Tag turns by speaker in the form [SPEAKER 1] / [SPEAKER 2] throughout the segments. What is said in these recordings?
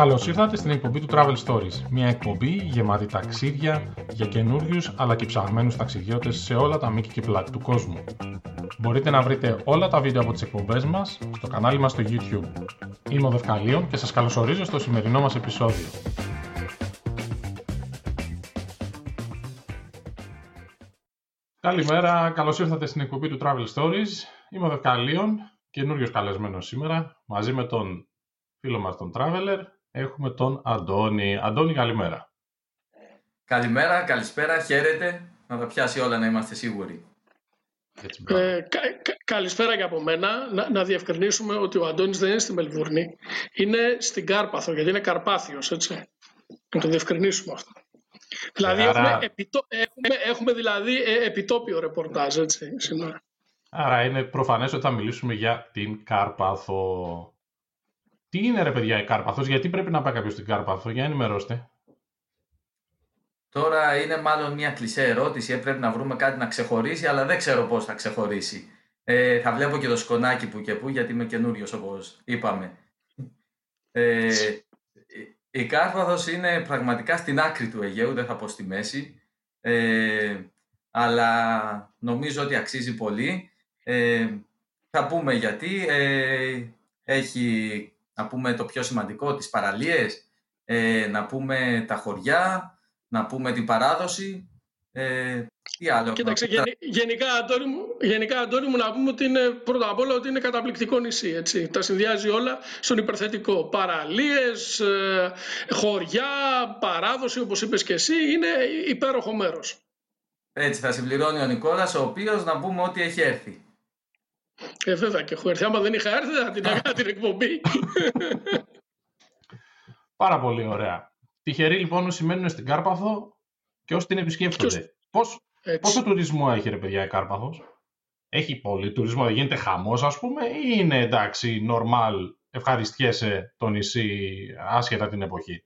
[SPEAKER 1] Καλώς ήρθατε στην εκπομπή του Travel Stories. Μια εκπομπή γεμάτη ταξίδια για καινούριους αλλά και ψαγμένους ταξιδιώτες σε όλα τα μήκη και πλάτη του κόσμου. Μπορείτε να βρείτε όλα τα βίντεο από τις εκπομπές μας στο κανάλι μας στο YouTube. Είμαι ο Δευκαλίων και σας καλωσορίζω στο σημερινό μας επεισόδιο. Καλημέρα, καλώς ήρθατε στην εκπομπή του Travel Stories. Είμαι ο Δευκαλίων, καινούριος καλεσμένος σήμερα, μαζί με τον φίλο μας τον Traveler, έχουμε τον Αντώνη. Αντώνη, καλημέρα.
[SPEAKER 2] Καλημέρα, καλησπέρα, χαίρετε. Να τα πιάσει όλα να είμαστε σίγουροι.
[SPEAKER 3] ε, κα, καλησπέρα και από μένα. Να, να διευκρινίσουμε ότι ο Αντώνης δεν είναι στη Μελβούρνη. Είναι στην Κάρπαθο, γιατί είναι Καρπάθιος, έτσι. Να το διευκρινίσουμε αυτό. Δηλαδή Άρα... έχουμε, επιτό, έχουμε, έχουμε δηλαδή ε, επιτόπιο ρεπορτάζ, έτσι, σήμερα.
[SPEAKER 1] Άρα είναι προφανές ότι θα μιλήσουμε για την Κάρπαθο. Τι είναι ρε παιδιά η Κάρπαθος, γιατί πρέπει να πάει κάποιος στην Κάρπαθο, για ενημερώστε.
[SPEAKER 2] Τώρα είναι μάλλον μια κλεισέ ερώτηση, έπρεπε να βρούμε κάτι να ξεχωρίσει, αλλά δεν ξέρω πώς θα ξεχωρίσει. Ε, θα βλέπω και το σκονάκι που και που, γιατί είμαι καινούριος όπως είπαμε. Ε, η Κάρπαθος είναι πραγματικά στην άκρη του Αιγαίου, δεν θα πω στη μέση, ε, αλλά νομίζω ότι αξίζει πολύ. Ε, θα πούμε γιατί. Ε, έχει να πούμε το πιο σημαντικό, τις παραλίες, ε, να πούμε τα χωριά, να πούμε την παράδοση. Ε, τι άλλο.
[SPEAKER 3] Κοίταξε, γενικά, Αντώνη μου, γενικά, Αντώνη μου, να πούμε ότι είναι πρώτα απ' όλα ότι είναι καταπληκτικό νησί. Έτσι. Τα συνδυάζει όλα στον υπερθετικό. Παραλίες, ε, χωριά, παράδοση, όπως είπες και εσύ, είναι υπέροχο μέρος.
[SPEAKER 2] Έτσι, θα συμπληρώνει ο Νικόλας, ο οποίος να πούμε ότι έχει έρθει.
[SPEAKER 3] Ε, βέβαια και έχω έρθει. Άμα δεν είχα έρθει, θα την έκανα την εκπομπή.
[SPEAKER 1] Πάρα πολύ ωραία. Τυχεροί λοιπόν όσοι μένουν στην Κάρπαθο και όσοι την επισκέπτονται. Πώς, πόσο τουρισμό έχει ρε παιδιά η Κάρπαθος; Έχει πολύ τουρισμό, δεν γίνεται χαμός ας πούμε ή είναι εντάξει, normal, ευχαριστιέσαι το νησί άσχετα την εποχή;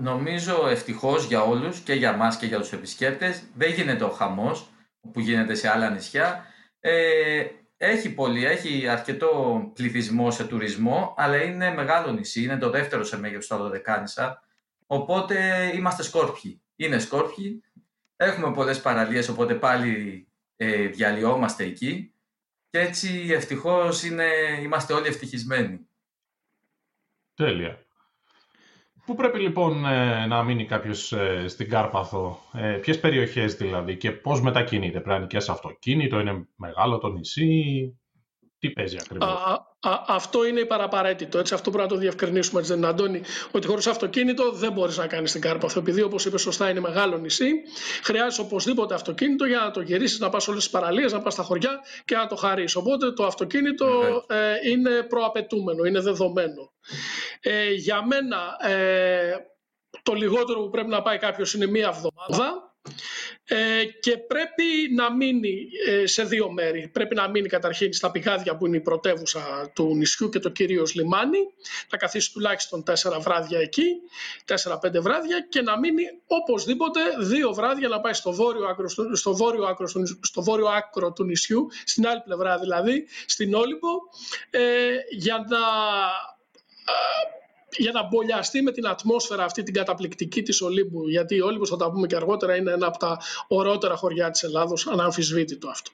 [SPEAKER 2] Νομίζω ευτυχώς για όλους και για μας και για τους επισκέπτες δεν γίνεται ο χαμός που γίνεται σε άλλα νησιά. Ε, έχει πολύ, έχει αρκετό πληθυσμό σε τουρισμό, αλλά είναι μεγάλο νησί, είναι το δεύτερο σε μέγεθος στα Δωδεκάνησα, οπότε είμαστε σκόρπιοι. Είναι σκόρπιοι, έχουμε πολλές παραλίες, οπότε πάλι ε, διαλυόμαστε εκεί και έτσι ευτυχώς είναι, είμαστε όλοι ευτυχισμένοι.
[SPEAKER 1] Τέλεια. Πού πρέπει λοιπόν ε, να μείνει κάποιος ε, στην Κάρπαθο, ε, ποιες περιοχές δηλαδή και πώς μετακινείται, πρέπει να είναι και σε αυτοκίνητο, είναι μεγάλο το νησί, τι παίζει ακριβώς;
[SPEAKER 3] αυτό είναι παραπαραίτητο. Έτσι, αυτό πρέπει να το διευκρινίσουμε, έτσι, δεν Αντώνη, ότι χωρίς αυτοκίνητο δεν μπορείς να κάνεις την Κάρπαθο. Επειδή, όπως είπες σωστά, είναι μεγάλο νησί, χρειάζεται οπωσδήποτε αυτοκίνητο για να το γυρίσεις, να πας όλες τις παραλίες, να πας στα χωριά και να το χαρίσει. Οπότε το αυτοκίνητο ε, είναι προαπαιτούμενο, είναι δεδομένο. Ε, για μένα, ε, το λιγότερο που πρέπει να πάει κάποιος είναι μία εβδομάδα ε, και πρέπει να μείνει ε, σε δύο μέρη. Πρέπει να μείνει καταρχήν στα πηγάδια που είναι η πρωτεύουσα του νησιού και το κυρίως λιμάνι, να καθίσει τουλάχιστον τέσσερα βράδια εκεί, τέσσερα-πέντε βράδια και να μείνει οπωσδήποτε δύο βράδια να πάει στο βόρειο άκρο, στο βόρειο άκρο, στο βόρειο άκρο του νησιού, στην άλλη πλευρά δηλαδή, στην Όλυμπο, ε, για να για να μπολιαστεί με την ατμόσφαιρα αυτή την καταπληκτική της Ολύμπου. Γιατί η Όλυμπος, θα τα πούμε και αργότερα, είναι ένα από τα ωραιότερα χωριά της Ελλάδος, αναμφισβήτητο αυτό.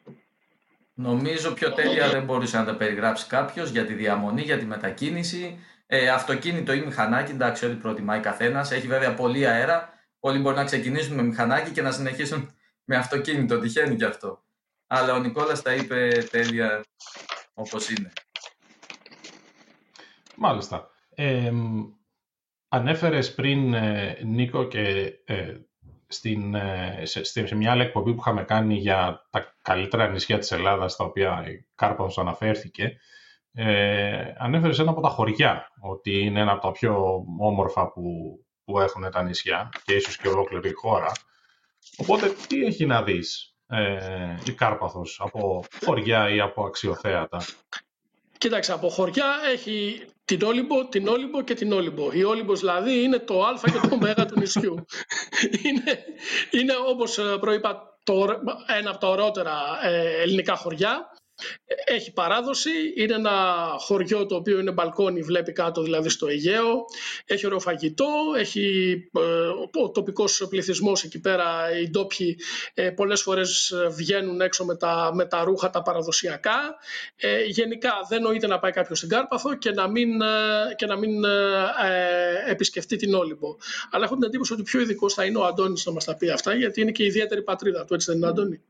[SPEAKER 2] Νομίζω πιο τέλεια δεν μπορούσε να τα περιγράψει κάποιος για τη διαμονή, για τη μετακίνηση. Ε, αυτοκίνητο ή μηχανάκι, εντάξει, ό,τι προτιμάει καθένας. Έχει βέβαια πολύ αέρα. Όλοι μπορεί να ξεκινήσουν με μηχανάκι και να συνεχίσουν με αυτοκίνητο. Τυχαίνει και αυτό. Αλλά ο Νικόλας τα είπε τέλεια όπως είναι.
[SPEAKER 1] Μάλιστα. Ε, ανέφερες πριν, ε, Νίκο, και ε, στην, ε, σε, σε, μια άλλη εκπομπή που είχαμε κάνει για τα καλύτερα νησιά της Ελλάδας, τα οποία η Κάρπαθος αναφέρθηκε, ε, ανέφερες ένα από τα χωριά, ότι είναι ένα από τα πιο όμορφα που, που έχουν τα νησιά και ίσως και ολόκληρη η χώρα. Οπότε, τι έχει να δεις ε, η Κάρπαθος από χωριά ή από αξιοθέατα;
[SPEAKER 3] Κοίταξε, από χωριά έχει την Όλυμπο, την Όλυμπο και την Όλυμπο. Η Όλυμπος δηλαδή είναι το α και το ω του νησιού. είναι, είναι όπως ε, προείπα το, ένα από τα ωραιότερα ε, ελληνικά χωριά. Έχει παράδοση, είναι ένα χωριό το οποίο είναι μπαλκόνι, βλέπει κάτω δηλαδή στο Αιγαίο, έχει ωραίο φαγητό, έχει ε, ο τοπικός πληθυσμός εκεί πέρα, οι ντόπιοι ε, πολλές φορές βγαίνουν έξω με τα, με τα ρούχα τα παραδοσιακά. Ε, γενικά δεν νοείται να πάει κάποιος στην Κάρπαθο και να μην, ε, και να μην ε, επισκεφτεί την Όλυμπο. Αλλά έχω την εντύπωση ότι πιο ειδικός θα είναι ο Αντώνης να μας τα πει αυτά, γιατί είναι και η ιδιαίτερη πατρίδα του, έτσι δεν είναι Αντώνη;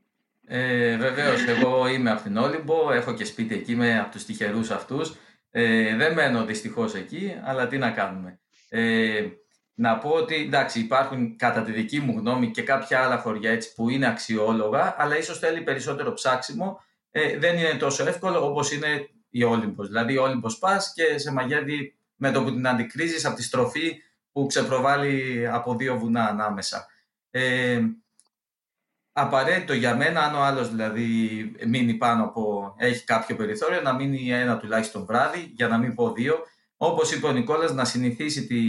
[SPEAKER 2] Ε, Βεβαίως, εγώ είμαι από την Όλυμπο, έχω και σπίτι εκεί, είμαι από τους τυχερούς αυτούς. Ε, δεν μένω δυστυχώς εκεί, αλλά τι να κάνουμε. Ε, να πω ότι εντάξει, υπάρχουν κατά τη δική μου γνώμη και κάποια άλλα χωριά έτσι, που είναι αξιόλογα, αλλά ίσως θέλει περισσότερο ψάξιμο. Ε, δεν είναι τόσο εύκολο όπως είναι η Όλυμπος. Δηλαδή, η Όλυμπος πας και σε μαγεύει με το που την αντικρίζεις από τη στροφή που ξεπροβάλλει από δύο βουνά ανάμεσα. Ε, απαραίτητο για μένα, αν ο άλλος δηλαδή μείνει πάνω από, έχει κάποιο περιθώριο, να μείνει ένα τουλάχιστον βράδυ, για να μην πω δύο. Όπως είπε ο Νικόλας, να συνηθίσει τη,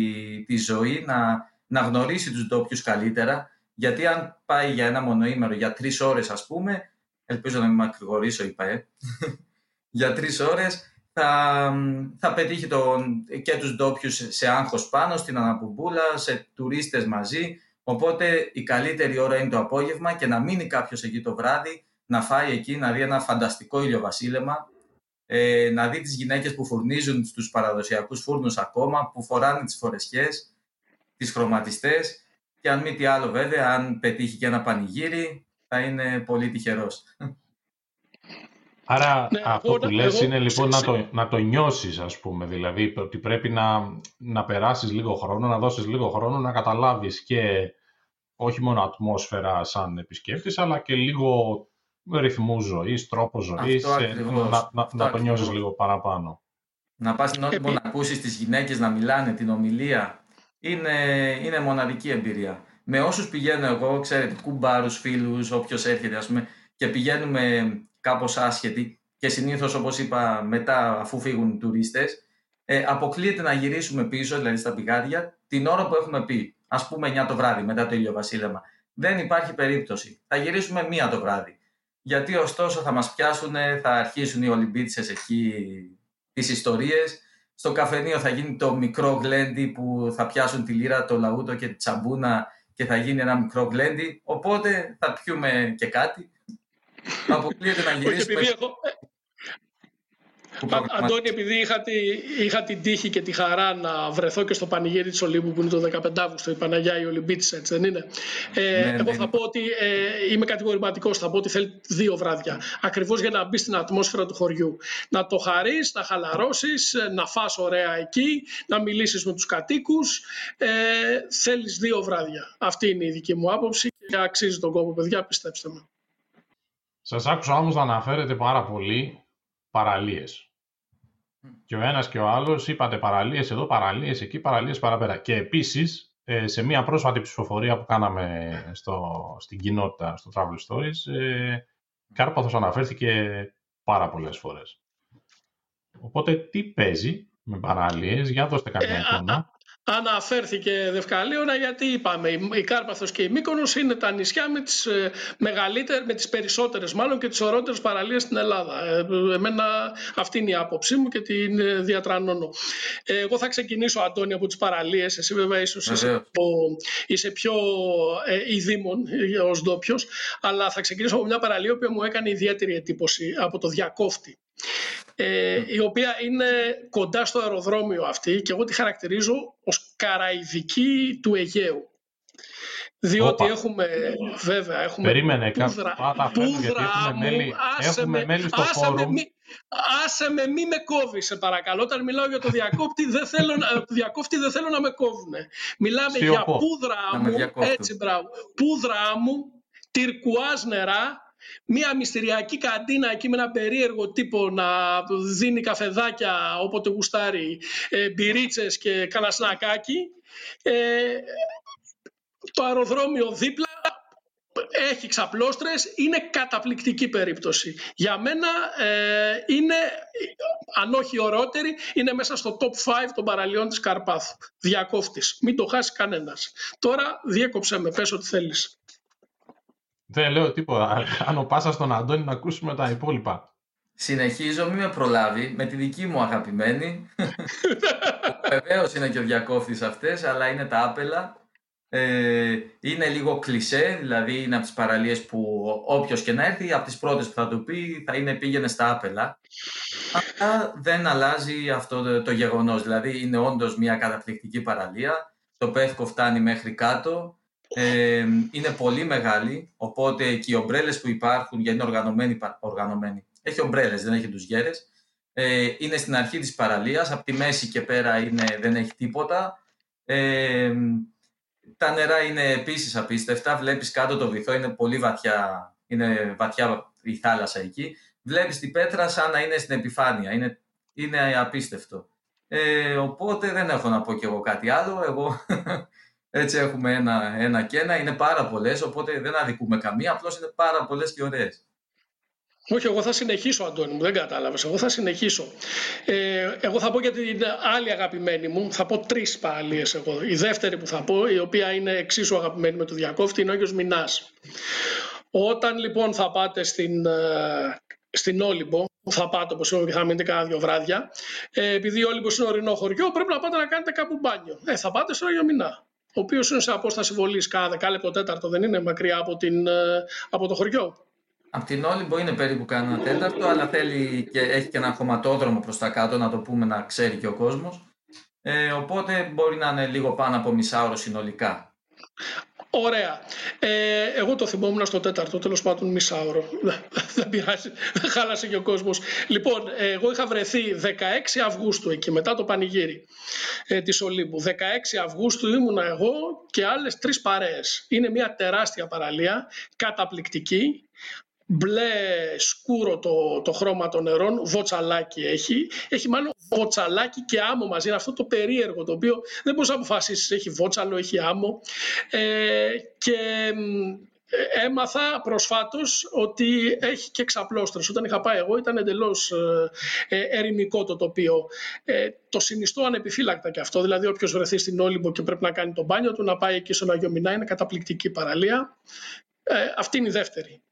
[SPEAKER 2] τη ζωή, να, να γνωρίσει τους ντόπιους καλύτερα, γιατί αν πάει για ένα μονοήμερο, για τρεις ώρες ας πούμε, ελπίζω να μην μακρηγορήσω, είπα, ε, για τρεις ώρες, θα, θα πετύχει τον, και τους ντόπιους σε άγχος πάνω, στην αναπουμπούλα, σε τουρίστες μαζί, Οπότε η καλύτερη ώρα είναι το απόγευμα και να μείνει κάποιος εκεί το βράδυ, να φάει εκεί, να δει ένα φανταστικό ηλιοβασίλεμα, ε, να δει τις γυναίκες που φουρνίζουν στους παραδοσιακούς φούρνους ακόμα, που φοράνε τις φορεσιές, τις χρωματιστές και αν μη τι άλλο βέβαια, αν πετύχει και ένα πανηγύρι, θα είναι πολύ τυχερός.
[SPEAKER 1] Άρα ναι, αυτό που λες είναι λοιπόν να το, να το νιώσεις ας πούμε, δηλαδή ότι πρέπει να, να περάσεις λίγο χρόνο, να δώσεις λίγο χρόνο, να καταλάβεις και όχι μόνο ατμόσφαιρα σαν επισκέπτης, αλλά και λίγο ρυθμού ζωής, τρόπο ζωής, ε, να, να, να το νιώσεις λίγο παραπάνω.
[SPEAKER 2] Να πας στην Όλυμπο να ακούσεις τις γυναίκες να μιλάνε την ομιλία, είναι, είναι μοναδική εμπειρία. Με όσους πηγαίνω εγώ, ξέρετε, κουμπάρους, φίλους, όποιος έρχεται ας πούμε, και πηγαίνουμε Κάπως άσχετη και συνήθως, όπως είπα μετά αφού φύγουν οι τουρίστες ε, αποκλείεται να γυρίσουμε πίσω, δηλαδή στα πηγάδια, την ώρα που έχουμε πει. Α πούμε 9 το βράδυ μετά το ήλιο βασίλεμα. Δεν υπάρχει περίπτωση. Θα γυρίσουμε μία το βράδυ. Γιατί ωστόσο θα μας πιάσουν, θα αρχίσουν οι Ολυμπίτσες εκεί τις ιστορίες. Στο καφενείο θα γίνει το μικρό γλέντι που θα πιάσουν τη λίρα, το λαούτο και τη τσαμπούνα και θα γίνει ένα μικρό γλέντι. Οπότε θα πιούμε και κάτι Αποκλείεται να γυρίσουμε.
[SPEAKER 3] Αντώνη, επειδή είχα, τη, είχα την τύχη και τη χαρά να βρεθώ και στο πανηγύρι της Ολύμπου που είναι το 15 Αύγουστο, η Παναγιά η Ολυμπίτης, έτσι δεν είναι; Ε, ναι, εγώ ναι. θα πω ότι ε, είμαι κατηγορηματικός, θα πω ότι θέλει δύο βράδια. Ακριβώς για να μπει στην ατμόσφαιρα του χωριού. Να το χαρείς, να χαλαρώσεις, να φας ωραία εκεί, να μιλήσεις με τους κατοίκους. Ε, θέλεις δύο βράδια. Αυτή είναι η δική μου άποψη και αξίζει τον κόπο, παιδιά, πιστέψτε με.
[SPEAKER 1] Σας άκουσα όμως να αναφέρετε πάρα πολύ παραλίες. Και ο ένας και ο άλλος είπατε παραλίες εδώ, παραλίες εκεί, παραλίες παραπέρα. Και επίσης, ε, σε μια πρόσφατη ψηφοφορία που κάναμε στο, στην κοινότητα, στο Travel Stories, ε, Κάρπαθος αναφέρθηκε πάρα πολλές φορές. Οπότε, τι παίζει με παραλίες, για δώστε κάποια ε, εικόνα
[SPEAKER 3] αναφέρθηκε Δευκαλίωνα γιατί είπαμε η Κάρπαθος και η Μύκονος είναι τα νησιά με τις, ε, μεγαλύτερες, με τις περισσότερες μάλλον και τις ωραίτερες παραλίες στην Ελλάδα. Ε, εμένα αυτή είναι η άποψή μου και την ε, διατρανώνω. Εγώ θα ξεκινήσω Αντώνη από τις παραλίες, εσύ βέβαια ίσως είσαι, πιο, είσαι πιο ε, ειδήμων ως ντόπιο, αλλά θα ξεκινήσω από μια παραλία που μου έκανε ιδιαίτερη εντύπωση από το Διακόφτη ε, η οποία είναι κοντά στο αεροδρόμιο αυτή και εγώ τη χαρακτηρίζω ως καραϊδική του Αιγαίου. Διότι έχουμε, βέβαια, έχουμε
[SPEAKER 1] Περίμενε, πούδρα, πούδρα γιατί έχουμε μέλη, έχουμε μέλη στο άσε φόρουμ. Με, μη,
[SPEAKER 3] άσε με, μη με κόβεις, σε παρακαλώ. Όταν μιλάω για το διακόπτη, δεν θέλω, διακόπτη δεν θέλω να με κόβουν. Μιλάμε για πούδρα μου, έτσι μπράβο, πούδρα μου, τυρκουάζ νερά, Μία μυστηριακή καντίνα εκεί με ένα περίεργο τύπο να δίνει καφεδάκια όποτε γουστάρει, ε, μπυρίτσες και κανασνακάκι. Ε, το αεροδρόμιο δίπλα έχει ξαπλώστρες, είναι καταπληκτική περίπτωση. Για μένα ε, είναι, αν όχι ωραιότερη, είναι μέσα στο top 5 των παραλίων της Καρπάθου. Διακόφτης. Μην το χάσεις κανένας. Τώρα διέκοψε με, πες ό,τι θέλεις.
[SPEAKER 1] Δεν λέω τίποτα. Άνω πάσας στον Αντώνη να ακούσουμε τα υπόλοιπα.
[SPEAKER 2] Συνεχίζω, μην με προλάβει, με τη δική μου αγαπημένη. Βεβαίως είναι και ο διακόφτης αυτές, αλλά είναι τα άπελα. Ε, είναι λίγο κλισέ, δηλαδή είναι από τις παραλίες που όποιος και να έρθει, από τις πρώτες που θα του πει θα είναι πήγαινε στα άπελα. Αλλά δεν αλλάζει αυτό το, το γεγονός, δηλαδή είναι όντως μια καταπληκτική παραλία. Το Πεύκο φτάνει μέχρι κάτω, ε, είναι πολύ μεγάλη, οπότε και οι ομπρέλες που υπάρχουν, γιατί είναι οργανωμένοι, οργανωμένοι έχει ομπρέλες, δεν έχει τους γέρες. Ε, είναι στην αρχή της παραλίας, από τη μέση και πέρα είναι, δεν έχει τίποτα. Ε, τα νερά είναι επίσης απίστευτα, βλέπεις κάτω το βυθό, είναι πολύ βαθιά, είναι βαθιά η θάλασσα εκεί. Βλέπεις την πέτρα σαν να είναι στην επιφάνεια, είναι, είναι απίστευτο. Ε, οπότε δεν έχω να πω κι εγώ κάτι άλλο, εγώ έτσι έχουμε ένα, ένα και ένα, είναι πάρα πολλές, οπότε δεν αδικούμε καμία, απλώς είναι πάρα πολλές και ωραίες.
[SPEAKER 3] Όχι, εγώ θα συνεχίσω, Αντώνη μου, δεν κατάλαβες. Εγώ θα συνεχίσω. Ε, εγώ θα πω για την άλλη αγαπημένη μου. Θα πω τρεις παραλίε εγώ. Η δεύτερη που θα πω, η οποία είναι εξίσου αγαπημένη με το διακόφτη, είναι ο Άγιος Μινάς. Όταν λοιπόν θα πάτε στην, ε, στην Όλυμπο, θα πάτε όπως είπαμε και θα μείνετε κάνα δύο βράδια, ε, επειδή Όλυμπος είναι ορεινό χωριό, πρέπει να πάτε να κάνετε κάπου μπάνιο. Ε, θα πάτε στο Άγιο Μινά. Ο οποίος είναι σε απόσταση βολής κάθε δεκάλεπτο τέταρτο, δεν είναι μακριά από, την, ε, από το χωριό.
[SPEAKER 2] Απ' την Όλυμπο είναι περίπου κανένα τέταρτο, αλλά θέλει και, έχει και ένα χωματόδρομο προς τα κάτω, να το πούμε να ξέρει και ο κόσμος. Ε, οπότε μπορεί να είναι λίγο πάνω από μισά συνολικά.
[SPEAKER 3] Ωραία. Ε, εγώ το θυμόμουν στο τέταρτο, τέλος πάντων μισάωρο. Δεν πειράζει, δεν χάλασε και ο κόσμος. Λοιπόν, εγώ είχα βρεθεί 16 Αυγούστου εκεί, μετά το πανηγύρι ε, της Ολύμπου. 16 Αυγούστου ήμουνα εγώ και άλλες τρεις παρέες. Είναι μια τεράστια παραλία, καταπληκτική μπλε σκούρο το, το χρώμα των νερών, βοτσαλάκι έχει. Έχει μάλλον βοτσαλάκι και άμμο μαζί. Είναι αυτό το περίεργο το οποίο δεν μπορείς να αποφασίσεις. Έχει βότσαλο, έχει άμμο. Ε, και ε, έμαθα προσφάτως ότι έχει και ξαπλώστρες. Όταν είχα πάει εγώ ήταν εντελώς ε, ε, ερημικό το τοπίο. Ε, το συνιστώ ανεπιφύλακτα και αυτό. Δηλαδή όποιος βρεθεί στην Όλυμπο και πρέπει να κάνει το μπάνιο του να πάει εκεί στον Αγιο Μινά είναι καταπληκτική παραλία. Ε, αυτή είναι η δεύτερη.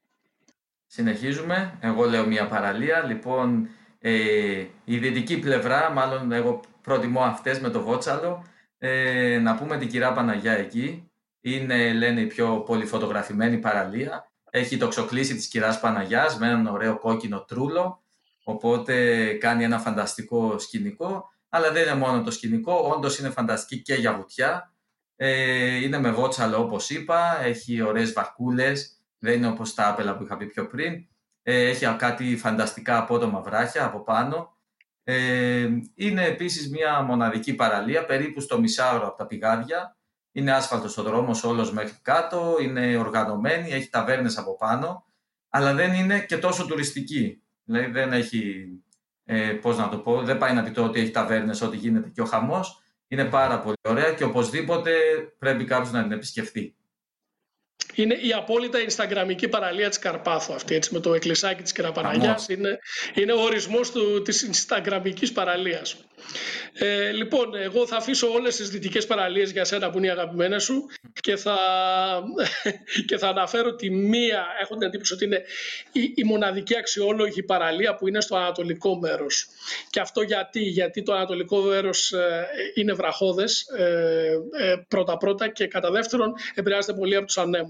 [SPEAKER 2] Συνεχίζουμε. Εγώ λέω μια παραλία. Λοιπόν, ε, η δυτική πλευρά, μάλλον εγώ προτιμώ αυτές με το Βότσαλο, ε, να πούμε την κυρά Παναγιά εκεί. Είναι, λένε, η πιο πολυφωτογραφημένη παραλία. Έχει το ξοκλήσι της κυράς Παναγιάς με έναν ωραίο κόκκινο τρούλο. Οπότε κάνει ένα φανταστικό σκηνικό. Αλλά δεν είναι μόνο το σκηνικό, όντως είναι φανταστική και για βουτιά. Ε, είναι με βότσαλο όπως είπα, έχει ωραίες βαρκούλες, δεν είναι όπως τα άπελα που είχα πει πιο πριν. Ε, έχει κάτι φανταστικά απότομα βράχια από πάνω. Ε, είναι επίσης μια μοναδική παραλία, περίπου στο μισάωρο από τα πηγάδια. Είναι άσφαλτος ο δρόμος όλος μέχρι κάτω, είναι οργανωμένη, έχει ταβέρνες από πάνω, αλλά δεν είναι και τόσο τουριστική. Δηλαδή δεν έχει, ε, πώς να το πω, δεν πάει να πει το ότι έχει ταβέρνες, ότι γίνεται και ο χαμός. Είναι πάρα πολύ ωραία και οπωσδήποτε πρέπει κάποιος να την επισκεφτεί.
[SPEAKER 3] Είναι η απόλυτα Instagramική παραλία της Καρπάθου αυτή, έτσι, με το εκκλησάκι της Κεραπαναγιάς. Είναι, είναι ο ορισμός του, της Instagramικής παραλίας. Ε, λοιπόν, εγώ θα αφήσω όλες τις δυτικές παραλίες για σένα που είναι οι αγαπημένες σου και θα, και θα αναφέρω τη μία, έχω την εντύπωση ότι είναι η, η μοναδική αξιόλογη παραλία που είναι στο ανατολικό μέρος. Και αυτό γιατί, γιατί το ανατολικό μέρος ε, είναι βραχώδες ε, ε, πρώτα-πρώτα και κατά δεύτερον επηρεάζεται πολύ από τους ανέμους.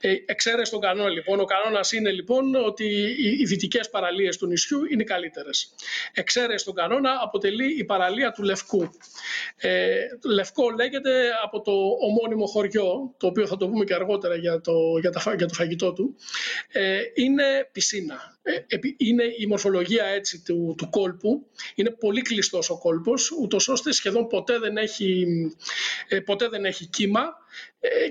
[SPEAKER 3] Ε, εξαίρεση τον κανόνα λοιπόν. Ο κανόνας είναι λοιπόν ότι οι, οι δυτικές παραλίες του νησιού είναι οι καλύτερες. Εξαίρεση τον κανόνα αποτελεί η παραλία του Λευκού. Ε, Λευκό λέγεται από το ομώνυμο χωριό, το οποίο θα το πούμε και αργότερα για το, για τα, για το φαγητό του. Ε, είναι πισίνα. Ε, είναι η μορφολογία έτσι του, του κόλπου. Είναι πολύ κλειστός ο κόλπος, ούτως ώστε σχεδόν ποτέ δεν έχει, ε, ποτέ δεν έχει κύμα ε,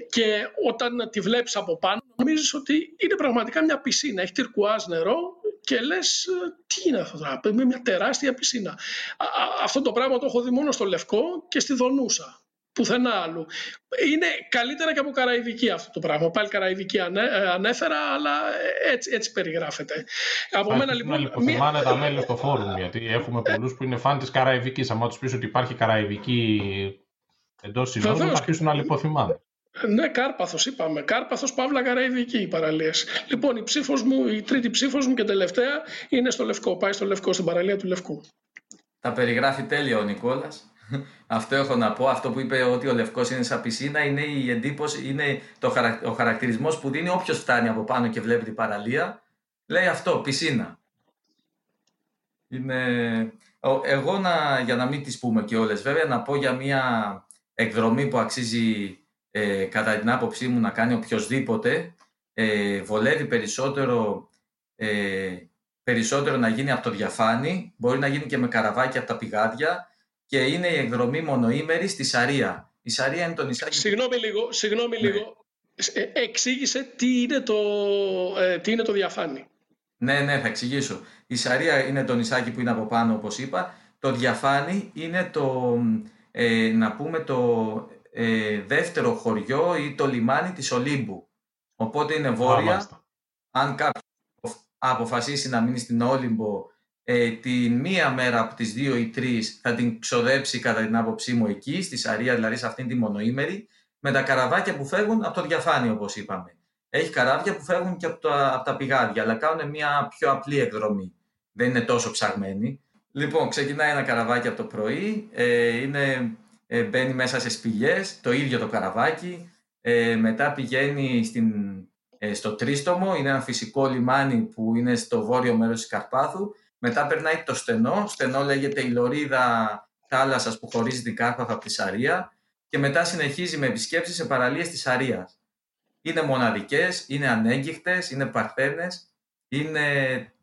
[SPEAKER 3] και όταν τη βλέπεις από πάνω νομίζεις ότι είναι πραγματικά μια πισίνα. Έχει τυρκουάζ νερό και λες τι είναι αυτό τώρα, με μια τεράστια πισίνα. αυτό το πράγμα το έχω δει μόνο στο Λευκό και στη Δονούσα πουθενά άλλου. Είναι καλύτερα και από Καραϊβική αυτό το πράγμα. Πάλι Καραϊβική ε, ανέφερα, αλλά έτσι, έτσι περιγράφεται.
[SPEAKER 1] Από μένα λοιπόν. Να μία... τα μέλη στο φόρουμ, γιατί έχουμε πολλούς που είναι φαν της Καραϊβικής. Αν τους πεις ότι υπάρχει Καραϊβική εντός συνόρων, θα αρχίσουν να λιποθυμάνε.
[SPEAKER 3] Ναι, Κάρπαθος είπαμε. Κάρπαθος Παύλα Καραϊδική οι παραλίες. Λοιπόν, η ψήφος μου, η τρίτη ψήφος μου και τελευταία είναι στο Λευκό. Πάει στο Λευκό, στην παραλία του Λευκού.
[SPEAKER 2] Τα περιγράφει τέλεια ο Νικόλας. Αυτό έχω να πω. Αυτό που είπε ότι ο Λευκός είναι σαν πισίνα είναι η εντύπωση, είναι το χαρακ... ο χαρακτηρισμός που δίνει όποιος φτάνει από πάνω και βλέπει την παραλία. Λέει αυτό, πισίνα. Είναι... Εγώ να, για να μην τις πούμε και όλες βέβαια, να πω για μια εκδρομή που αξίζει ε, κατά την άποψή μου να κάνει οποιοδήποτε. Ε, βολεύει περισσότερο, ε, περισσότερο να γίνει από το διαφάνι, μπορεί να γίνει και με καραβάκι από τα πηγάδια και είναι η εκδρομή μονοήμερη στη Σαρία. Η Σαρία είναι το νησάκι...
[SPEAKER 3] Συγγνώμη λίγο, συγγνώμη ναι. λίγο. Ε, εξήγησε τι είναι, το, ε, τι είναι το διαφάνι.
[SPEAKER 2] Ναι, ναι, θα εξηγήσω. Η Σαρία είναι το νησάκι που είναι από πάνω, όπως είπα. Το διαφάνι είναι το, ε, να πούμε, το ε, δεύτερο χωριό ή το λιμάνι της Ολύμπου. Οπότε είναι βόρεια. Αν κάποιος αποφασίσει να μείνει στην Όλυμπο ε, τη μία μέρα από τις δύο ή τρεις θα την ξοδέψει κατά την άποψή μου εκεί, στη Σαρία δηλαδή σε αυτήν τη μονοήμερη, με τα καραβάκια που φεύγουν από το διαφάνει όπως είπαμε. Έχει καράβια που φεύγουν και από τα, από τα πηγάδια, αλλά κάνουν μια πιο απλή εκδρομή. Δεν είναι τόσο ψαγμένη. Λοιπόν, ξεκινάει ένα καραβάκι από το πρωί, ε, είναι, ε, μπαίνει μέσα σε σπηλιές, το ίδιο το καραβάκι, ε, μετά πηγαίνει στην, ε, στο Τρίστομο, είναι ένα φυσικό λιμάνι που είναι στο βόρειο μέρος της Καρπάθου μετά περνάει το στενό. Στενό λέγεται η λωρίδα θάλασσας που χωρίζει την Κάρπαθα από τη Σαρία και μετά συνεχίζει με επισκέψεις σε παραλίες της Σαρίας. Είναι μοναδικές, είναι ανέγκυχτες, είναι παρθένες, είναι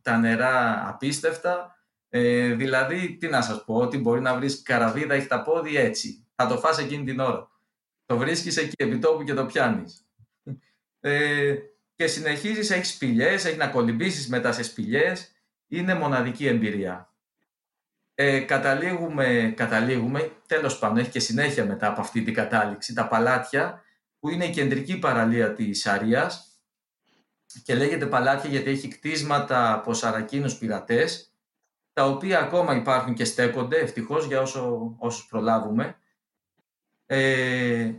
[SPEAKER 2] τα νερά απίστευτα. Ε, δηλαδή, τι να σας πω, ότι μπορεί να βρεις καραβίδα έχει τα πόδι έτσι. Θα το φας εκείνη την ώρα. Το βρίσκεις εκεί επί τόπου και το πιάνεις. Ε, και συνεχίζεις, έχεις σπηλιές, έχεις να κολυμπήσεις μετά σε σπηλιές είναι μοναδική εμπειρία. Ε, καταλήγουμε, καταλήγουμε, τέλος πάντων έχει και συνέχεια μετά από αυτή την κατάληξη, τα παλάτια που είναι η κεντρική παραλία της Σαρίας και λέγεται παλάτια γιατί έχει κτίσματα από σαρακίνους πειρατές τα οποία ακόμα υπάρχουν και στέκονται ευτυχώς για όσο, όσους προλάβουμε. Ε,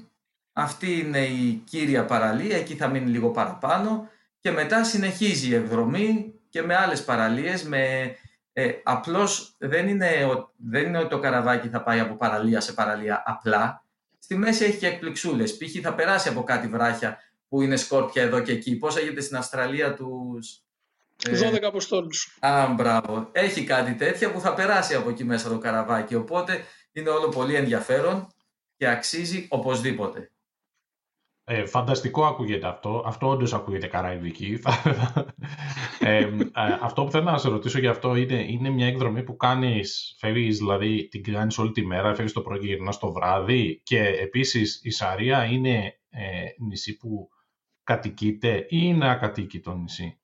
[SPEAKER 2] αυτή είναι η κύρια παραλία, εκεί θα μείνει λίγο παραπάνω και μετά συνεχίζει η εκδρομή και με άλλες παραλίες, με, ε, απλώς δεν είναι, δεν είναι ότι το καραβάκι θα πάει από παραλία σε παραλία απλά. Στη μέση έχει και εκπληξούλες. Π.χ. θα περάσει από κάτι βράχια που είναι σκόρπια εδώ και εκεί. Πώς έγινε στην Αυστραλία τους...
[SPEAKER 3] 12 ε, αποστόλους.
[SPEAKER 2] Α, μπράβο. Έχει κάτι τέτοια που θα περάσει από εκεί μέσα το καραβάκι. Οπότε είναι όλο πολύ ενδιαφέρον και αξίζει οπωσδήποτε.
[SPEAKER 1] Ε, φανταστικό ακούγεται αυτό. Αυτό όντως ακούγεται καραϊδική. ε, ε, αυτό που θέλω να σε ρωτήσω για αυτό είναι, είναι μια εκδρομή που κάνεις, φεύγεις δηλαδή την κάνεις όλη τη μέρα, φεύγεις το πρωί και γυρνάς το βράδυ. Και επίσης η Σαρία είναι ε, νησί που κατοικείται ή είναι ακατοίκητο νησί;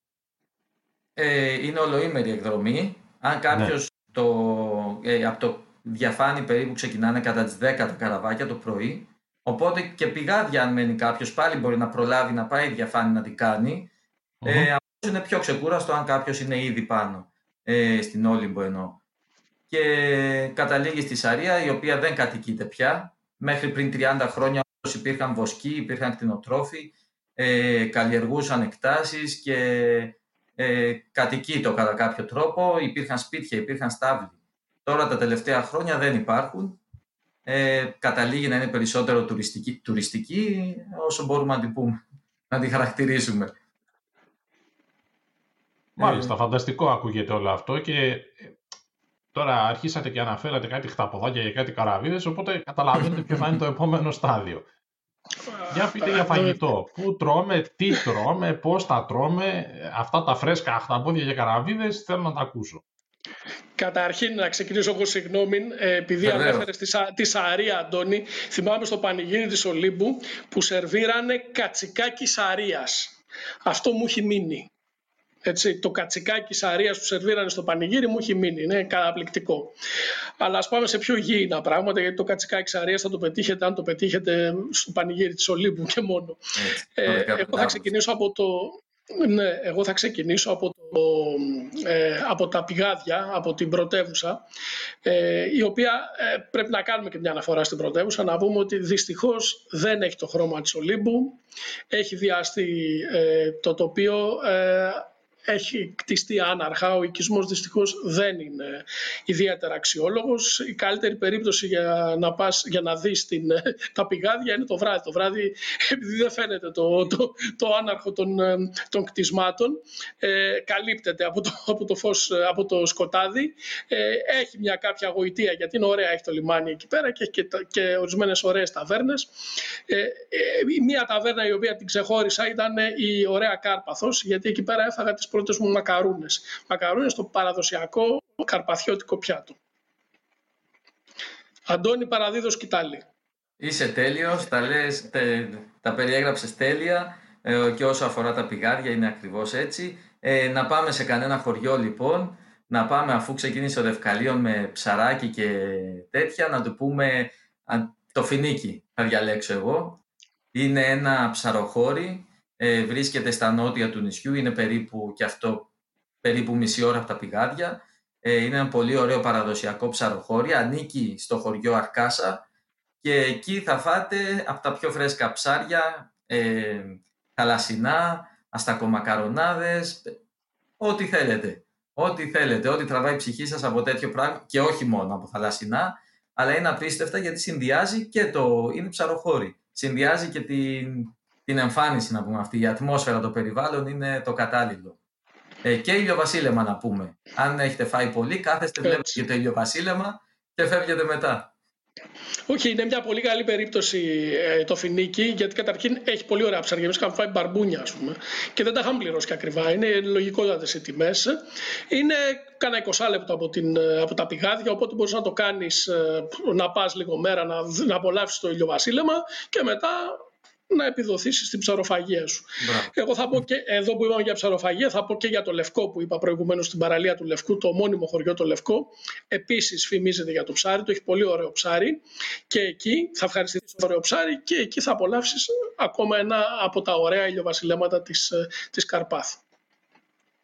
[SPEAKER 2] Ε, είναι ολοήμερη εκδρομή. Αν κάποιος ναι. το, ε, από το διαφάνει περίπου ξεκινάνε κατά τις 10 τα καραβάκια το πρωί Οπότε και πηγάδια, αν μένει κάποιος, πάλι μπορεί να προλάβει να πάει διαφάνει να την κάνει. Mm-hmm. Ε, είναι πιο ξεκούραστο αν κάποιος είναι ήδη πάνω, ε, στην Όλυμπο εννοώ. Και καταλήγει στη Σαρία, η οποία δεν κατοικείται πια. Μέχρι πριν 30 χρόνια υπήρχαν βοσκοί, υπήρχαν κτηνοτρόφοι, ε, καλλιεργούσαν εκτάσεις και ε, κατοικείτο κατά κάποιο τρόπο. Υπήρχαν σπίτια, υπήρχαν στάβλοι. Τώρα τα τελευταία χρόνια δεν υπάρχουν ε, καταλήγει να είναι περισσότερο τουριστική, τουριστική όσο μπορούμε να την πούμε, να την χαρακτηρίσουμε.
[SPEAKER 1] Μάλιστα, ε, φανταστικό ακούγεται όλο αυτό και ε, τώρα αρχίσατε και αναφέρατε κάτι χταποδάκια και κάτι καραβίδες, οπότε καταλαβαίνετε ποιο θα είναι το επόμενο στάδιο. Για πείτε για φαγητό. Πού τρώμε, τι τρώμε, πώς τα τρώμε, αυτά τα φρέσκα χταπόδια και καραβίδες θέλω να τα ακούσω.
[SPEAKER 3] Καταρχήν, να ξεκινήσω εγώ συγγνώμη, ε, επειδή ανέφερες τη, τη Σαρία, Αντώνη, θυμάμαι στο πανηγύρι της Ολύμπου που σερβίρανε κατσικάκι Σαρίας. Αυτό μου έχει μείνει. Έτσι, το κατσικάκι Σαρίας που σερβίρανε στο πανηγύρι μου έχει μείνει. Είναι καταπληκτικό. Αλλά ας πάμε σε πιο γήινα πράγματα, γιατί το κατσικάκι Σαρίας θα το πετύχετε αν το πετύχετε στο πανηγύρι της Ολύμπου και μόνο. ε, εγώ θα ξεκινήσω από το, Ναι, εγώ θα ξεκινήσω από, το, ε, από τα πηγάδια, από την πρωτεύουσα, ε, η οποία ε, πρέπει να κάνουμε και μια αναφορά στην πρωτεύουσα, να πούμε ότι δυστυχώς δεν έχει το χρώμα της Ολύμπου, έχει διαστεί το τοπίο έχει κτιστεί άναρχα. Ο οικισμός δυστυχώς δεν είναι ιδιαίτερα αξιόλογος. Η καλύτερη περίπτωση για να, πας, για να δεις την, τα πηγάδια είναι το βράδυ. Το βράδυ, επειδή δεν φαίνεται το, το, το άναρχο των, των κτισμάτων, ε, καλύπτεται από το, από το φως, από το σκοτάδι. Ε, έχει μια κάποια γοητεία, γιατί είναι ωραία, έχει το λιμάνι εκεί πέρα και έχει και, και ορισμένες ωραίες ταβέρνες. Ε, ε, μια ταβέρνα η οποία την ξεχώρισα ήταν η ωραία Κάρπαθος, γιατί εκεί πέρα έφαγα τις πρώτες μου μακαρούνες. Μακαρούνες στο παραδοσιακό καρπαθιώτικο πιάτο. Αντώνη Παραδίδος Κιτάλη.
[SPEAKER 2] Είσαι τέλειος, τα, λες, τα περιέγραψες τέλεια ε, και όσο αφορά τα πηγάδια είναι ακριβώς έτσι. Ε, να πάμε σε κανένα χωριό λοιπόν, να πάμε αφού ξεκίνησε ο Δευκαλίων με ψαράκι και τέτοια, να του πούμε το φινίκι θα διαλέξω εγώ. Είναι ένα ψαροχώρι ε, βρίσκεται στα νότια του νησιού, είναι περίπου και αυτό περίπου μισή ώρα από τα πηγάδια. Ε, είναι ένα πολύ ωραίο παραδοσιακό ψαροχώρι, ανήκει στο χωριό Αρκάσα και εκεί θα φάτε από τα πιο φρέσκα ψάρια, ε, θαλασσινά, αστακομακαρονάδες, ό,τι θέλετε. Ό,τι θέλετε, ό,τι τραβάει η ψυχή σας από τέτοιο πράγμα και όχι μόνο από θαλασσινά, αλλά είναι απίστευτα γιατί συνδυάζει και το, είναι ψαροχώρι, συνδυάζει και την την εμφάνιση να πούμε αυτή, η ατμόσφαιρα, το περιβάλλον είναι το κατάλληλο. Ε, και ηλιοβασίλεμα να πούμε. Αν έχετε φάει πολύ, κάθεστε, βλέπετε και το ηλιοβασίλεμα και φεύγετε μετά.
[SPEAKER 3] Όχι, είναι μια πολύ καλή περίπτωση ε, το φινίκι, γιατί καταρχήν έχει πολύ ωραία ψάρια. Εμείς είχαμε φάει μπαρμπούνια, ας πούμε, και δεν τα είχαμε πληρώσει και ακριβά. Είναι λογικότατες οι τιμές. Είναι κάνα 20 λεπτό από, την, ε, από τα πηγάδια, οπότε μπορείς να το κάνεις ε, να πας λίγο μέρα να, να απολαύσεις το ηλιοβασίλεμα και μετά να επιδοθήσεις στην ψαροφαγία σου. Εγώ θα πω και εδώ που είπαμε για ψαροφαγία, θα πω και για το Λευκό που είπα προηγουμένως στην παραλία του Λευκού, το μόνιμο χωριό το Λευκό. Επίσης φημίζεται για το ψάρι, το έχει πολύ ωραίο ψάρι και εκεί θα ευχαριστηθείς το ωραίο ψάρι και εκεί θα απολαύσεις ακόμα ένα από τα ωραία ηλιοβασιλέματα της της Καρπάθου.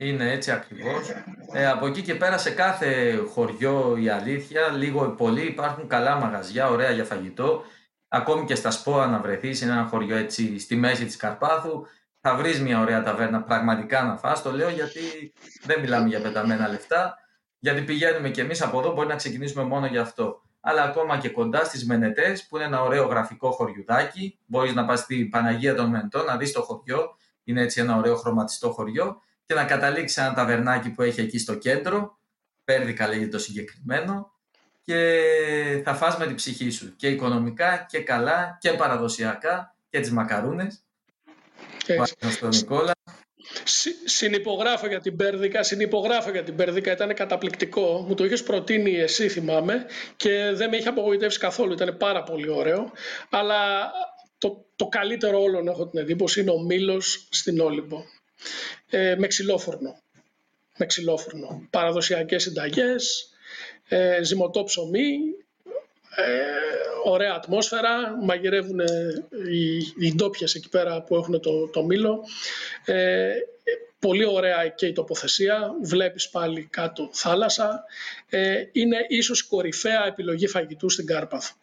[SPEAKER 2] Είναι έτσι ακριβώς. Ε, από εκεί και πέρα σε κάθε χωριό η αλήθεια, λίγο ή πολύ υπάρχουν καλά μαγαζιά, ωραία για φαγητό ακόμη και στα Σπόα να βρεθείς, είναι ένα χωριό έτσι στη μέση της Καρπάθου, θα βρεις μια ωραία ταβέρνα πραγματικά να φας. Το λέω γιατί δεν μιλάμε για πεταμένα λεφτά, γιατί πηγαίνουμε κι εμείς από εδώ, μπορεί να ξεκινήσουμε μόνο γι' αυτό. Αλλά ακόμα και κοντά στις Μενετές, που είναι ένα ωραίο γραφικό χωριουδάκι, μπορείς να πας στην Παναγία των Μενετών, να δεις το χωριό, είναι έτσι ένα ωραίο χρωματιστό χωριό, και να καταλήξεις ένα ταβερνάκι που έχει εκεί στο κέντρο, Πέρδικα λέγεται το συγκεκριμένο, και θα φας με την ψυχή σου και οικονομικά και καλά και παραδοσιακά και τις μακαρούνες. Στον Νικόλα.
[SPEAKER 3] Συνυπογράφω για την Πέρδικα, συνυπογράφω για την Πέρδικα, ήταν καταπληκτικό. Μου το είχες προτείνει εσύ, θυμάμαι, και δεν με είχε απογοητεύσει καθόλου. Ήταν πάρα πολύ ωραίο. Αλλά το, το καλύτερο όλων, έχω την εντύπωση, είναι ο Μήλος στην Όλυμπο. Ε, με ξυλόφουρνο. Με ξυλόφουρνο. Παραδοσιακές συνταγές, ε, ζυμωτό ψωμί, ε, ωραία ατμόσφαιρα, μαγειρεύουν οι, οι ντόπιες εκεί πέρα που έχουν το, το μήλο. Ε, πολύ ωραία και η τοποθεσία, βλέπεις πάλι κάτω θάλασσα. Ε, είναι ίσως η κορυφαία επιλογή φαγητού στην Κάρπαθο.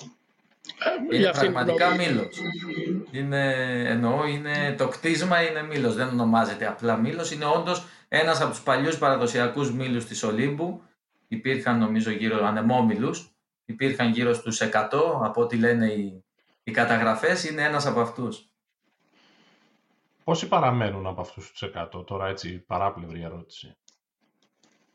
[SPEAKER 2] Ε, είναι πραγματικά μήλος. Είναι, εννοώ, είναι, το κτίσμα είναι μήλος, δεν ονομάζεται απλά μήλος. Είναι όντως ένας από τους παλιούς παραδοσιακούς μήλους της Ολύμπου υπήρχαν νομίζω γύρω ανεμόμυλους, υπήρχαν γύρω στους 100 από ό,τι λένε οι, οι καταγραφές, είναι ένας από αυτούς.
[SPEAKER 1] Πόσοι παραμένουν από αυτούς τους 100, τώρα έτσι παράπλευρη ερώτηση.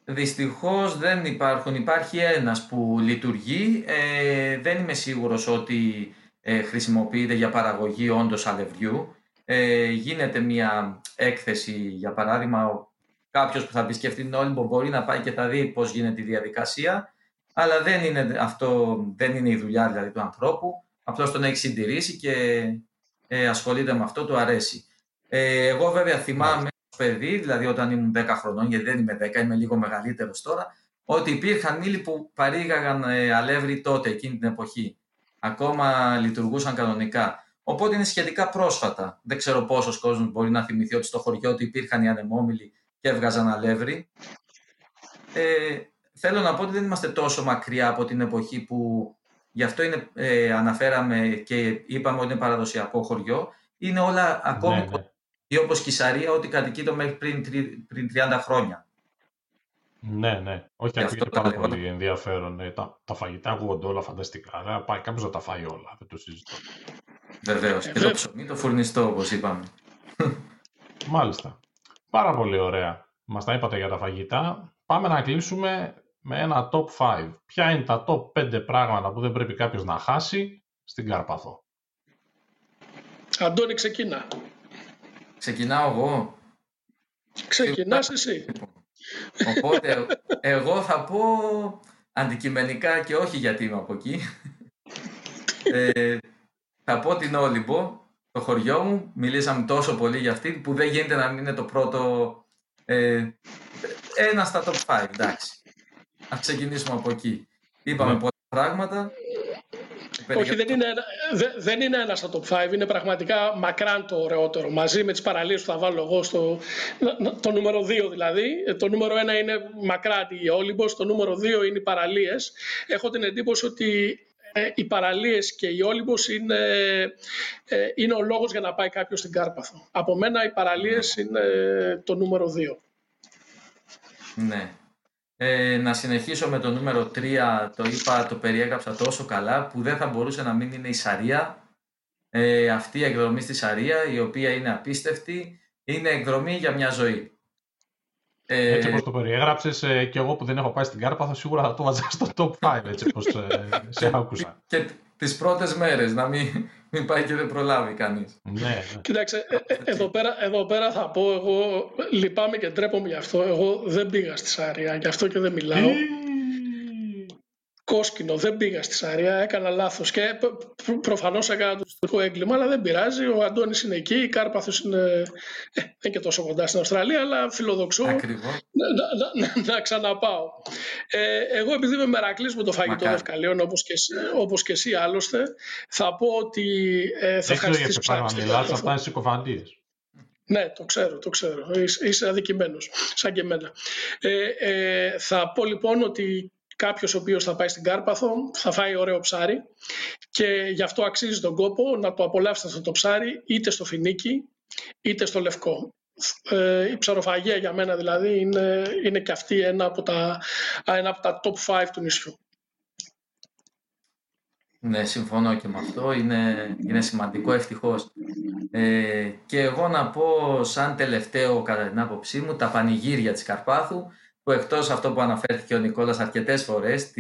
[SPEAKER 2] Δυστυχώς δεν υπάρχουν. Υπάρχει ένας που λειτουργεί. Ε, δεν είμαι σίγουρος ότι ε, χρησιμοποιείται για παραγωγή όντως αλευριού. Ε, γίνεται μια έκθεση, για παράδειγμα, κάποιος που θα επισκεφτεί την Όλυμπο μπορεί να πάει και θα δει πώς γίνεται η διαδικασία. Αλλά δεν είναι αυτό, δεν είναι η δουλειά δηλαδή του ανθρώπου. Απλώς τον έχεις συντηρήσει και ε, ασχολείται με αυτό, του αρέσει. Ε, εγώ βέβαια θυμάμαι ως παιδί, δηλαδή όταν ήμουν 10 χρονών, γιατί δεν είμαι 10, είμαι λίγο μεγαλύτερος τώρα, ότι υπήρχαν μήλοι που παρήγαγαν ε, αλεύρι τότε, εκείνη την εποχή. Ακόμα λειτουργούσαν κανονικά. Οπότε είναι σχετικά πρόσφατα. Δεν ξέρω πόσος κόσμος μπορεί να θυμηθεί ότι στο χωριό του υπήρχαν οι ανεμόμυλοι και έβγαζαν αλεύρι. Ε, θέλω να πω ότι δεν είμαστε τόσο μακριά από την εποχή που γι' αυτό είναι, ε, αναφέραμε και είπαμε ότι είναι παραδοσιακό χωριό. Είναι όλα ακόμη ναι, ναι. όπως Κισαρία, ότι κατοικείται μέχρι πριν, πριν 30 χρόνια.
[SPEAKER 1] Ναι, ναι. Όχι, ακούγεται πάρα πολύ ενδιαφέρον. Ε, τα, τα φαγητά ακούγονται όλα φανταστικά. Αλλά πάει κάποιος να τα φάει όλα. Δεν το συζητώ.
[SPEAKER 2] Βεβαίως. Και το ψωμί το φουρνιστό, όπως είπαμε.
[SPEAKER 1] Μάλιστα. Πάρα πολύ ωραία. Μας τα είπατε για τα φαγητά. Πάμε να κλείσουμε με ένα top 5. Ποια είναι τα top 5 πράγματα που δεν πρέπει κάποιος να χάσει στην Καρπαθό.
[SPEAKER 3] Αντώνη, ξεκινά.
[SPEAKER 2] Ξεκινάω εγώ.
[SPEAKER 3] Ξεκινάς εσύ.
[SPEAKER 2] Οπότε εγώ θα πω αντικειμενικά και όχι γιατί είμαι από εκεί. Ε, θα πω την Όλυμπο, το χωριό μου. Μιλήσαμε τόσο πολύ για αυτή που δεν γίνεται να μην είναι το πρώτο... Ε, ένα στα top 5, εντάξει. Ας ξεκινήσουμε από εκεί. Είπαμε ναι. πολλά πράγματα.
[SPEAKER 3] Όχι, δεν είναι, δεν είναι ένα στα top 5, είναι πραγματικά μακράν το ωραιότερο. Μαζί με τις παραλίες που θα βάλω εγώ στο το νούμερο 2 δηλαδή. Το νούμερο 1 είναι μακράν η Όλυμπος, το νούμερο 2 είναι οι παραλίες. Έχω την εντύπωση ότι ε, οι παραλίες και η Όλυμπος είναι, ε, είναι ο λόγος για να πάει κάποιος στην Κάρπαθο. Από μένα οι παραλίες είναι το νούμερο 2.
[SPEAKER 2] Ναι. Ε, να συνεχίσω με το νούμερο 3, το είπα, το περιέγραψα τόσο καλά, που δεν θα μπορούσε να μην είναι η Σαρία. Ε, αυτή η εκδρομή στη Σαρία, η οποία είναι απίστευτη, είναι εκδρομή για μια ζωή.
[SPEAKER 1] Ε, έτσι όπως το περιέγραψες ε, και εγώ που δεν έχω πάει στην Κάρπαθο σίγουρα θα το βάζα στο top 5 έτσι όπως ε, σε άκουσα.
[SPEAKER 2] Και τις πρώτες μέρες να μην, μην πάει και δεν προλάβει κανείς.
[SPEAKER 1] Ναι, ναι.
[SPEAKER 3] Κοίταξε, ε, εδώ, πέρα, εδώ πέρα θα πω εγώ λυπάμαι και ντρέπομαι γι' αυτό. Εγώ δεν πήγα στη Σάρια, γι' αυτό και δεν μιλάω κόσκινο. Δεν πήγα στη Σαρία, έκανα λάθος. Και προ, προφανώς έκανα το ιστορικό έγκλημα, αλλά δεν πειράζει. Ο Αντώνης είναι εκεί, η Κάρπαθος είναι. Ε, δεν είναι και τόσο κοντά στην Αυστραλία, αλλά φιλοδοξώ να, να, να, ξαναπάω. Ε, εγώ, επειδή είμαι μερακλής με το φαγητό ευκαλίων, όπως και, όπως και εσύ άλλωστε, θα πω ότι ε, θα ευχαριστήσω
[SPEAKER 1] πάρα πολύ. Μιλά, θα φτάσει συκοφαντίε.
[SPEAKER 3] Ναι, το ξέρω, το ξέρω. Είσαι αδικημένος, σαν και εμένα. Ε, ε, θα πω λοιπόν ότι κάποιος ο οποίος θα πάει στην Κάρπαθο, θα φάει ωραίο ψάρι και γι' αυτό αξίζει τον κόπο να το απολαύσετε αυτό το ψάρι είτε στο φινίκι είτε στο λευκό. Ε, η ψαροφαγία για μένα δηλαδή είναι, είναι και αυτή ένα από, τα, ένα από τα top 5 του νησιού.
[SPEAKER 2] Ναι, συμφωνώ και με αυτό. Είναι, είναι σημαντικό ευτυχώς. Ε, και εγώ να πω σαν τελευταίο κατά την άποψή μου τα πανηγύρια της Καρπάθου που εκτός αυτό που αναφέρθηκε ο Νικόλας αρκετές φορές,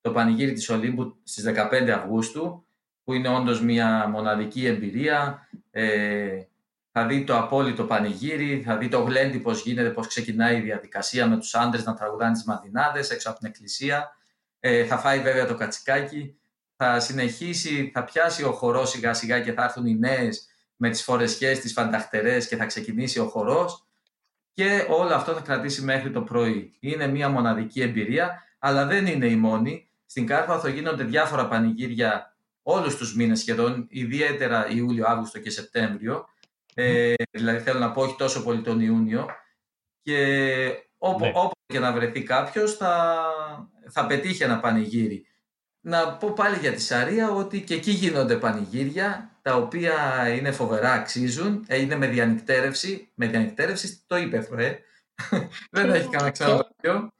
[SPEAKER 2] το πανηγύρι της Ολύμπου στις 15 Αυγούστου, που είναι όντως μια μοναδική εμπειρία. Ε, θα δει το απόλυτο πανηγύρι, θα δει το γλέντι πώς γίνεται, πώς ξεκινάει η διαδικασία με τους άντρες να τραγουδάνε τις μαντινάδες έξω από την εκκλησία. Ε, θα φάει βέβαια το κατσικάκι, θα συνεχίσει, θα πιάσει ο χορός σιγά σιγά και θα έρθουν οι νέες με τις φορεσιές, τις φανταχτερές και θα ξεκινήσει ο χορός και όλο αυτό θα κρατήσει μέχρι το πρωί. Είναι μια μοναδική εμπειρία, αλλά δεν είναι η μόνη. Στην Κάρπαθο γίνονται διάφορα πανηγύρια όλους τους μήνες σχεδόν, ιδιαίτερα Ιούλιο, Αύγουστο και Σεπτέμβριο. Ε, δηλαδή θέλω να πω όχι τόσο πολύ τον Ιούνιο. Και όπου, ναι. όπου και να βρεθεί κάποιος θα, θα πετύχει ένα πανηγύρι. Να πω πάλι για τη Σαρία ότι και εκεί γίνονται πανηγύρια τα οποία είναι φοβερά, αξίζουν, ε, είναι με διανυκτέρευση, με διανυκτέρευση το είπε ε. δεν έχει κανένα ξαναδοχείο.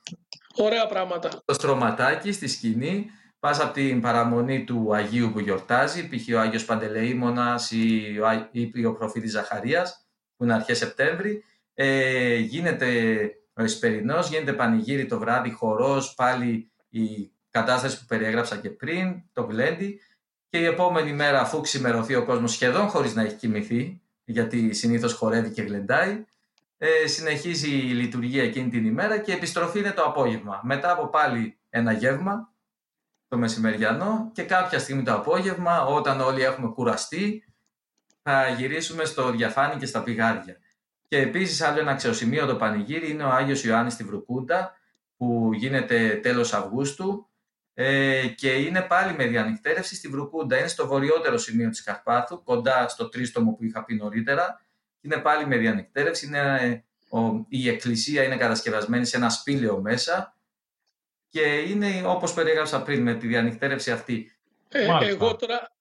[SPEAKER 3] Ωραία πράγματα.
[SPEAKER 2] Το στρωματάκι στη σκηνή, πας από την παραμονή του Αγίου που γιορτάζει, π.χ. ο Άγιος Παντελεήμονας ή ο, ή ο προφήτης Ζαχαρίας, που είναι αρχές Σεπτέμβρη, ε, γίνεται ο Εσπερινός, γίνεται πανηγύρι το βράδυ, χορός, πάλι η κατάσταση που περιέγραψα και πριν, το γλέντι και η επόμενη μέρα αφού ξημερωθεί ο κόσμος σχεδόν χωρίς να έχει κοιμηθεί, γιατί συνήθως χορεύει και γλεντάει, ε, συνεχίζει η λειτουργία εκείνη την ημέρα και επιστροφή είναι το απόγευμα. Μετά από πάλι ένα γεύμα, το μεσημεριανό και κάποια στιγμή το απόγευμα, όταν όλοι έχουμε κουραστεί, θα γυρίσουμε στο διαφάνη και στα πηγάρια. Και επίσης άλλο ένα το πανηγύρι είναι ο Άγιος Ιωάννης στη Βρουκούντα, που γίνεται τέλος Αυγούστου ε, και είναι πάλι με διανυκτέρευση στη Βρουκούντα. Είναι στο βορειότερο σημείο της Καρπάθου, κοντά στο τρίστομο που είχα πει νωρίτερα. Είναι πάλι με διανυκτέρευση. Είναι, ο, η εκκλησία είναι κατασκευασμένη σε ένα σπήλαιο μέσα και είναι όπως περιέγραψα πριν με τη διανυκτέρευση αυτή.
[SPEAKER 3] Ε, εγώ τώρα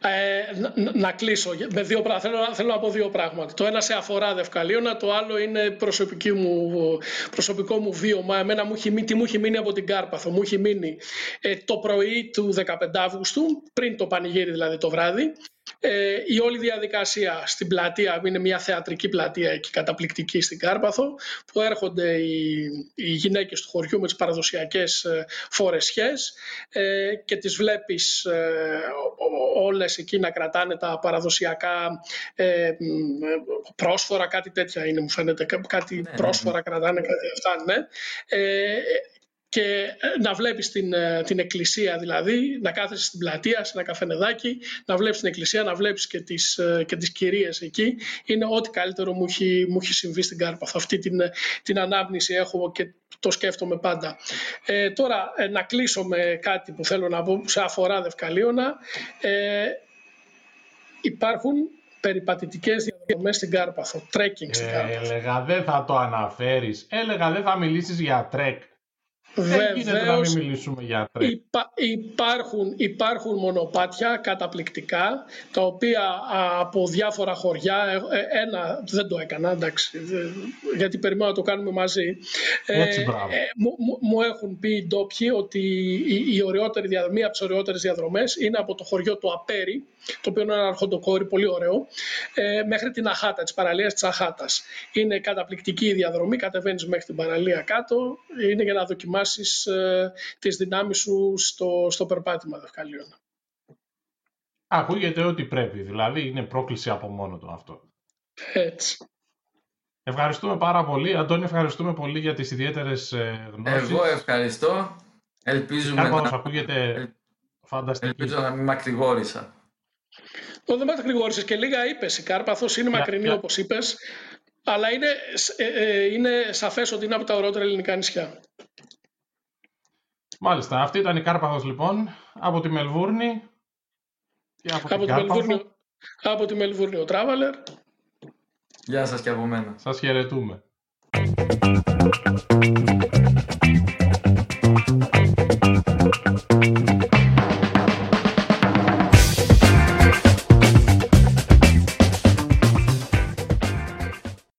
[SPEAKER 3] ε, να, να, κλείσω με δύο πράγματα. Θέλω, θέλω να πω δύο πράγματα. Το ένα σε αφορά Δευκαλίωνα, το άλλο είναι προσωπική μου, προσωπικό μου βίωμα. Εμένα μου έχει, τι μου έχει μείνει από την Κάρπαθο. Μου έχει μείνει ε, το πρωί του 15 Αύγουστου, πριν το πανηγύρι δηλαδή το βράδυ, ε, η όλη διαδικασία στην πλατεία, είναι μια θεατρική πλατεία εκεί καταπληκτική στην Κάρπαθο, που έρχονται οι, οι γυναίκες του χωριού με τις παραδοσιακές ε, φορεσιές ε, και τις βλέπεις ε, όλες εκεί να κρατάνε τα παραδοσιακά ε, πρόσφορα, κάτι τέτοια είναι μου φαίνεται, κάτι ναι, ναι, πρόσφορα ναι. κρατάνε, κάτι αυτά, ναι. Ε, και ε, να βλέπεις την, ε, την εκκλησία δηλαδή, να κάθεσαι στην πλατεία, σε ένα καφενεδάκι, να βλέπεις την εκκλησία, να βλέπεις και τις, ε, και τις κυρίες εκεί. Είναι ό,τι καλύτερο μου έχει, μου έχει συμβεί στην Κάρπαθο. Αυτή την, την ανάμνηση έχω και το σκέφτομαι πάντα. Ε, τώρα, να κλείσω με κάτι που θέλω να πω σε αφορά Δευκαλίωνα. Ε, υπάρχουν περιπατητικές διαδρομές στην Κάρπαθο, trekking στην Κάρπαθο.
[SPEAKER 1] Έλεγα δεν θα το αναφέρεις, έλεγα δεν θα μιλήσεις για trek. Δεν γίνεται να μην μιλήσουμε για τρέκ.
[SPEAKER 3] υπάρχουν, υπάρχουν μονοπάτια καταπληκτικά, τα οποία από διάφορα χωριά, ε, ε, ένα δεν το έκανα, εντάξει, γιατί περιμένω να το κάνουμε μαζί.
[SPEAKER 1] Έτσι, ε,
[SPEAKER 3] μου, μου, έχουν πει οι ντόπιοι ότι η, η ωραιότερη, μία από τις ωραιότερες διαδρομές είναι από το χωριό το Απέρι, το οποίο είναι ένα αρχοντοκόρη πολύ ωραίο, ε, μέχρι την Αχάτα, της παραλίας της Αχάτας. Είναι καταπληκτική η διαδρομή, κατεβαίνεις μέχρι την παραλία κάτω, είναι για να δοκιμάσεις ε, τις δυνάμεις σου στο, στο περπάτημα Δευκαλίων.
[SPEAKER 1] Ακούγεται ότι πρέπει, δηλαδή είναι πρόκληση από μόνο του αυτό.
[SPEAKER 3] Έτσι.
[SPEAKER 1] Ευχαριστούμε πάρα πολύ. Αντώνη, ευχαριστούμε πολύ για τις ιδιαίτερες ε, γνώσεις.
[SPEAKER 2] Εγώ ευχαριστώ. Ελπίζουμε να...
[SPEAKER 1] ακούγεται φανταστική.
[SPEAKER 2] Ελπίζω να μην μακρηγόρησα.
[SPEAKER 3] Το δεν γρηγόρησε και λίγα είπες. Η Κάρπαθος είναι μακρινή yeah. όπως είπες, αλλά είναι, ε, ε, είναι σαφές ότι είναι από τα ωραιότερα ελληνικά νησιά.
[SPEAKER 1] Μάλιστα. Αυτή ήταν η Κάρπαθος λοιπόν από τη Μελβούρνη
[SPEAKER 3] και από, από, τη Μελβούρνη, από τη Μελβούρνη ο Τράβαλερ.
[SPEAKER 2] Γεια σας και από μένα.
[SPEAKER 1] Σας χαιρετούμε.